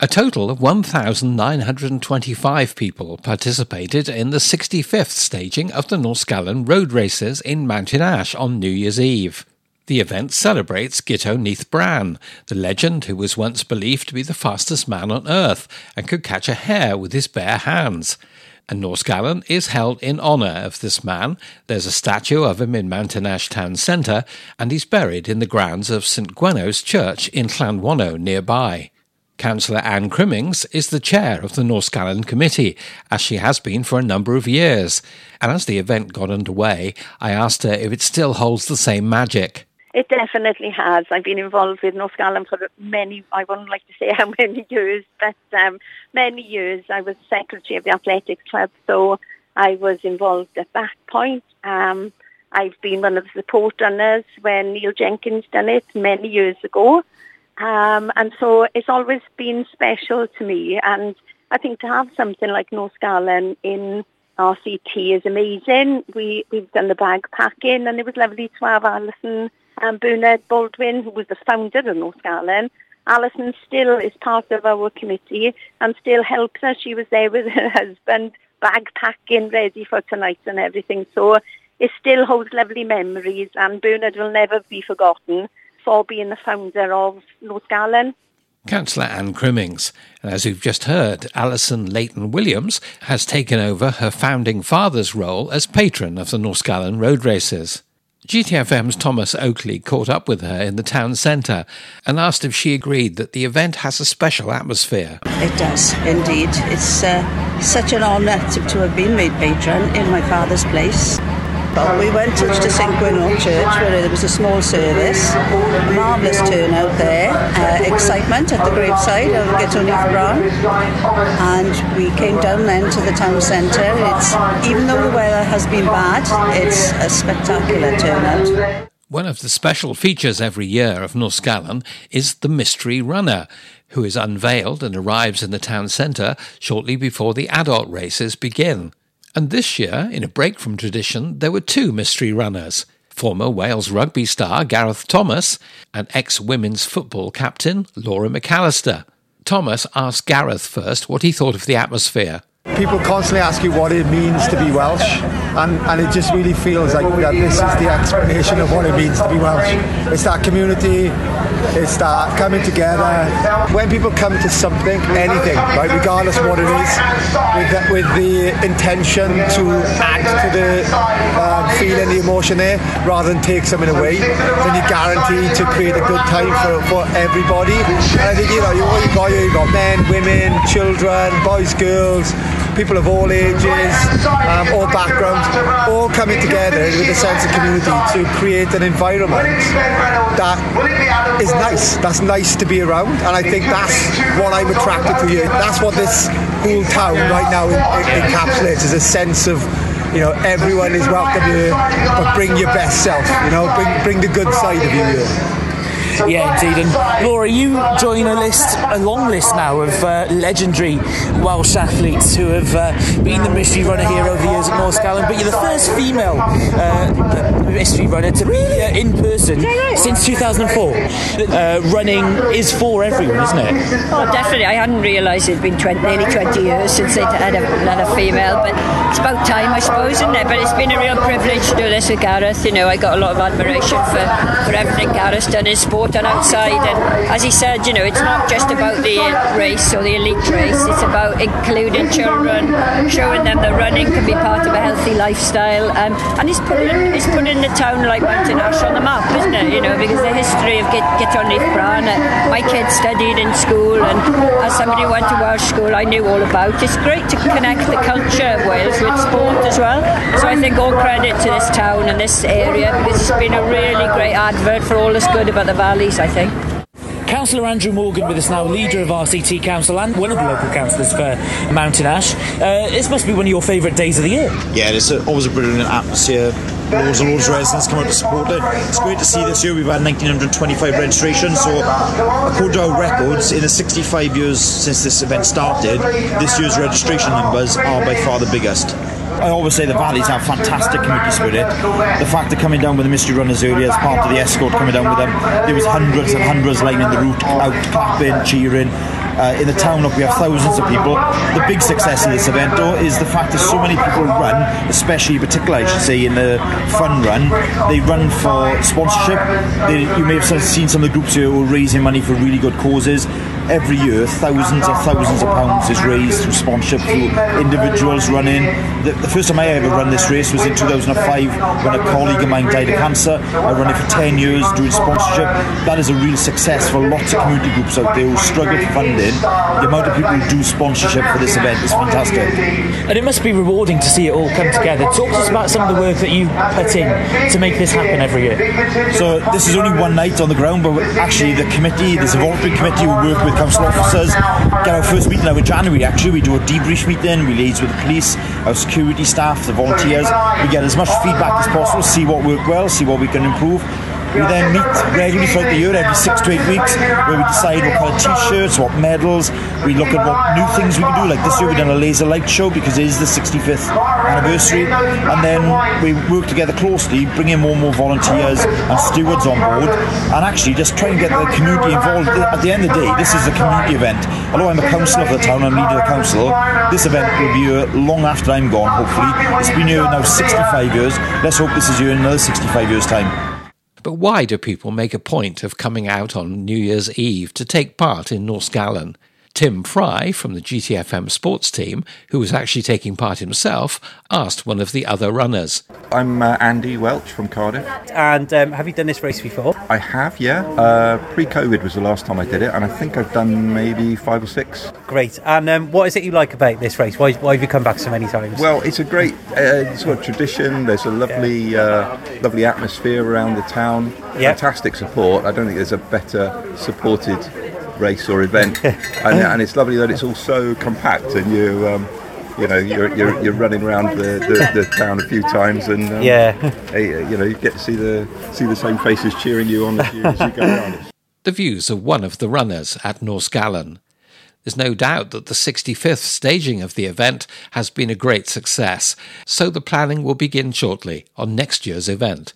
A total of 1,925 people participated in the 65th staging of the Nos Galan road races in Mountain Ash on New Year's Eve. The event celebrates Guto Nyth Bran, the legend who was once believed to be the fastest man on earth and could catch a hare with his bare hands. And Nos Galan is held in honour of this man. There's a statue of him in Mountain Ash Town Centre, and he's buried in the grounds of St Gwynno's Church in Llanwonno nearby. Councillor Anne Crimmings is the chair of the North Nos Galan Committee, as she has been for a number of years. And as the event got underway, I asked her if it still holds the same magic. It definitely has. I've been involved with North Nos Galan for many, I wouldn't like to say how many years, but um, many years. I was secretary of the athletics club, so I was involved at that point. Um, I've been one of the support runners when Neil Jenkins done it many years ago. Um, and so it's always been special to me. And I think to have something like Nos Galan in RCT is amazing. We, we've done the bag packing and it was lovely to have Alison um, Bernard Baldwin, who was the founder of North Nos Galan. Alison still is part of our committee and still helps us. She was there with her husband, bag packing, ready for tonight and everything. So it still holds lovely memories and Bernard will never be forgotten for being the founder of Nos Galan. Councillor Anne Crimmings. And as you've just heard, Alison Leighton Williams has taken over her founding father's role as patron of the Nos Galan road races. GTFM's Thomas Oakley caught up with her in the town centre and asked if she agreed that the event has a special atmosphere. It does, indeed. It's uh, such an honour to, to have been made patron in my father's place. We went to, St Gwynno Church where there was a small service, marvellous turnout there, uh, excitement at the graveside of Guto Nyth Bran, and we came down then to the town centre. It's even though the weather has been bad, it's a spectacular turnout. One of the special features every year of Nos Galan is the Mystery Runner, who is unveiled and arrives in the town centre shortly before the adult races begin. And this year, in a break from tradition, there were two mystery runners former Wales rugby star Gareth Thomas and ex women's football captain Laura McAllister. Thomas asked Gareth first what he thought of the atmosphere. People constantly ask you what it means to be Welsh, and, and it just really feels like that this is the explanation of what it means to be Welsh. It's that community, it's that coming together. When people come to something, anything, right, regardless what it is, with the, with the intention to add to the um, feeling, the emotion there, rather than take something away, then you're guaranteed to create a good time for, for everybody. And I think, you know, you, you've got you've got men, women, children, boys, girls, people of all ages, um, all backgrounds, all coming together with a sense of community to create an environment that is nice. That's nice to be around, and I think that's what I'm attracted to here. That's what this whole town right now encapsulates is a sense of you know everyone is welcome here, but bring your best self. You know, bring bring the good side of you here. Yeah, indeed. And Laura, you join a list, a long list now of uh, legendary Welsh athletes who have uh, been the mystery runner here over the years at Nos Galan. But you're the first female uh, mystery runner to be uh, in person since 2004. Uh, running is for everyone, isn't it? Oh, definitely. I hadn't realised it'd been 20, nearly 20 years since they'd had another female, but it's about time, I suppose, isn't it? But it's been a real privilege to do this with Gareth. You know, I got a lot of admiration for, for everything Gareth's done in sport sport and outside. And as he said, you know, it's not just about the race or the elite race, it's about including children, showing them that running can be part of a healthy lifestyle. Um, and he's putting, he's putting the town like Mountain Ash on the map, it? You know, because the history of Guto Nyth Bran, uh, my kids studied in school, and as somebody who went to Welsh school, I knew all about. It's great to connect the culture of Wales with sport as well. So I think all credit to this town and this area because it's been a really great advert for all that's good about the valleys, I think. Councillor Andrew Morgan with us now, leader of RCT Council and one of the local councillors for Mountain Ash. Uh, this must be one of your favourite days of the year. Yeah, it's a, always a brilliant atmosphere. Loads and loads of residents come out to support it. It's great to see this year we've had 1925 registrations. So, according to our records, in the 65 years since this event started, this year's registration numbers are by far the biggest. I always say the Valleys have fantastic community spirit. The fact of coming down with the mystery runners earlier as part of the escort coming down with them, there was hundreds and hundreds lining the route out, clapping, cheering Uh, in the town, look, we have thousands of people. The big success of this event, though, is the fact that so many people run, especially particularly, I should say, in the fun run. They run for sponsorship. They, you may have seen some of the groups who are raising money for really good causes every year, thousands and thousands of pounds is raised through sponsorship, through individuals running. The, the, first time I ever ran this race was in 2005 when a colleague of mine died of cancer. I ran it for 10 years doing sponsorship. That is a real success for lots of community groups out there who struggle for funding. The amount of people who do sponsorship for this event is fantastic. And it must be rewarding to see it all come together. Talk to us about some of the work that you put in to make this happen every year. So this is only one night on the ground, but actually the committee, there's a voluntary committee who work with council officers. Get our first meeting now in January. Actually, we do a debrief meeting. We liaise with the police, our security staff, the volunteers. We get as much feedback as possible, see what worked well, see what we can improve. We then meet regularly throughout the year, every six to eight weeks, where we decide what colour t-shirts, what medals. We look at what new things we can do. Like this year, we've done a laser light show because it is the 65th anniversary, and then we work together closely, bring in more and more volunteers and stewards on board, and actually just try and get the community involved. At the end of the day, this is a community event. Although I'm a councillor of the town, I'm leader of the council. This event will be here long after I'm gone. Hopefully, it's been here now 65 years. Let's hope this is here in another 65 years' time. But why do people make a point of coming out on New Year's Eve to take part in Nos Galan? Tim Fry from the GTFM sports team, who was actually taking part himself, asked one of the other runners. I'm uh, Andy Welch from Cardiff. And um, have you done this race before? I have, yeah. Uh, Pre COVID was the last time I did it, and I think I've done maybe five or six. Great. And um, what is it you like about this race? Why, why have you come back so many times? Well, it's a great uh, sort of tradition. There's a lovely, uh, lovely atmosphere around the town. Yep. Fantastic support. I don't think there's a better supported race or event, and, and, it's lovely that it's all so compact and you. Um, you know, you're, you're, you're running around the, the, the, town a few times, and um, yeah, you know, you get to see the see the same faces cheering you on as you, as you go around. The views of one of the runners at Nos Galan. There's no doubt that the 65th staging of the event has been a great success, so the planning will begin shortly on next year's event.